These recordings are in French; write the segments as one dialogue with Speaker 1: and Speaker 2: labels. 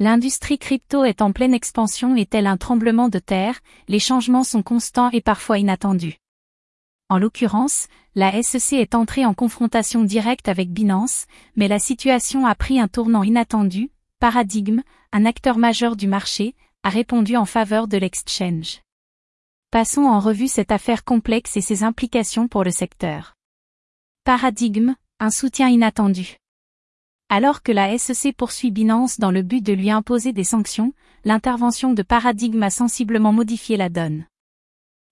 Speaker 1: L'industrie crypto est en pleine expansion et tel un tremblement de terre, les changements sont constants et parfois inattendus. En l'occurrence, la SEC est entrée en confrontation directe avec Binance, mais la situation a pris un tournant inattendu, Paradigme, un acteur majeur du marché, a répondu en faveur de l'exchange. Passons en revue cette affaire complexe et ses implications pour le secteur. Paradigme, un soutien inattendu. Alors que la SEC poursuit Binance dans le but de lui imposer des sanctions, l'intervention de Paradigm a sensiblement modifié la donne.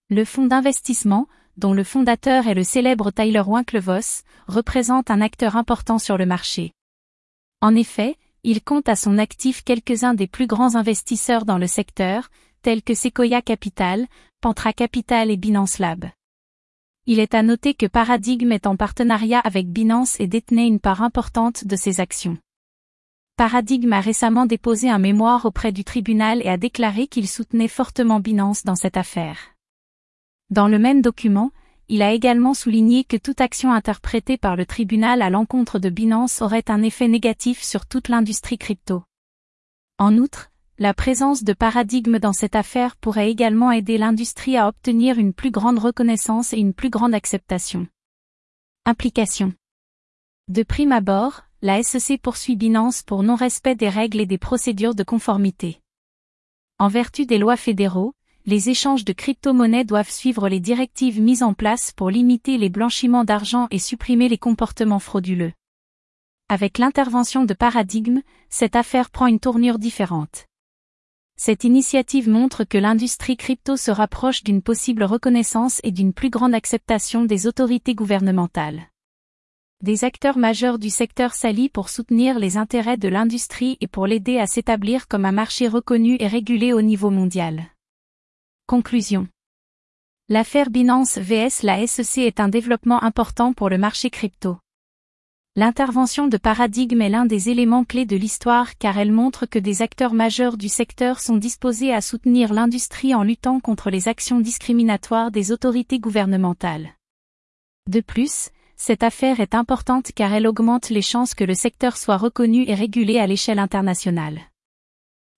Speaker 1: Le fonds d'investissement, dont le fondateur est le célèbre Tyler Winklevoss, représente un acteur important sur le marché. En effet, il compte à son actif quelques-uns des plus grands investisseurs dans le secteur, tels que Sequoia Capital, Pantra Capital et Binance Lab. Il est à noter que Paradigm est en partenariat avec Binance et détenait une part importante de ses actions. Paradigm a récemment déposé un mémoire auprès du tribunal et a déclaré qu'il soutenait fortement Binance dans cette affaire. Dans le même document, il a également souligné que toute action interprétée par le tribunal à l'encontre de Binance aurait un effet négatif sur toute l'industrie crypto. En outre, la présence de paradigmes dans cette affaire pourrait également aider l'industrie à obtenir une plus grande reconnaissance et une plus grande acceptation. Implication. De prime abord, la SEC poursuit Binance pour non-respect des règles et des procédures de conformité. En vertu des lois fédéraux, les échanges de crypto-monnaies doivent suivre les directives mises en place pour limiter les blanchiments d'argent et supprimer les comportements frauduleux. Avec l'intervention de Paradigme, cette affaire prend une tournure différente. Cette initiative montre que l'industrie crypto se rapproche d'une possible reconnaissance et d'une plus grande acceptation des autorités gouvernementales. Des acteurs majeurs du secteur s'allient pour soutenir les intérêts de l'industrie et pour l'aider à s'établir comme un marché reconnu et régulé au niveau mondial. Conclusion. L'affaire Binance vs la SEC est un développement important pour le marché crypto. L'intervention de Paradigme est l'un des éléments clés de l'histoire car elle montre que des acteurs majeurs du secteur sont disposés à soutenir l'industrie en luttant contre les actions discriminatoires des autorités gouvernementales. De plus, cette affaire est importante car elle augmente les chances que le secteur soit reconnu et régulé à l'échelle internationale.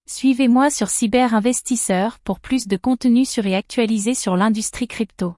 Speaker 1: Suivez-moi sur Cyber Investisseur pour plus de contenu sur et actualisé sur l'industrie crypto.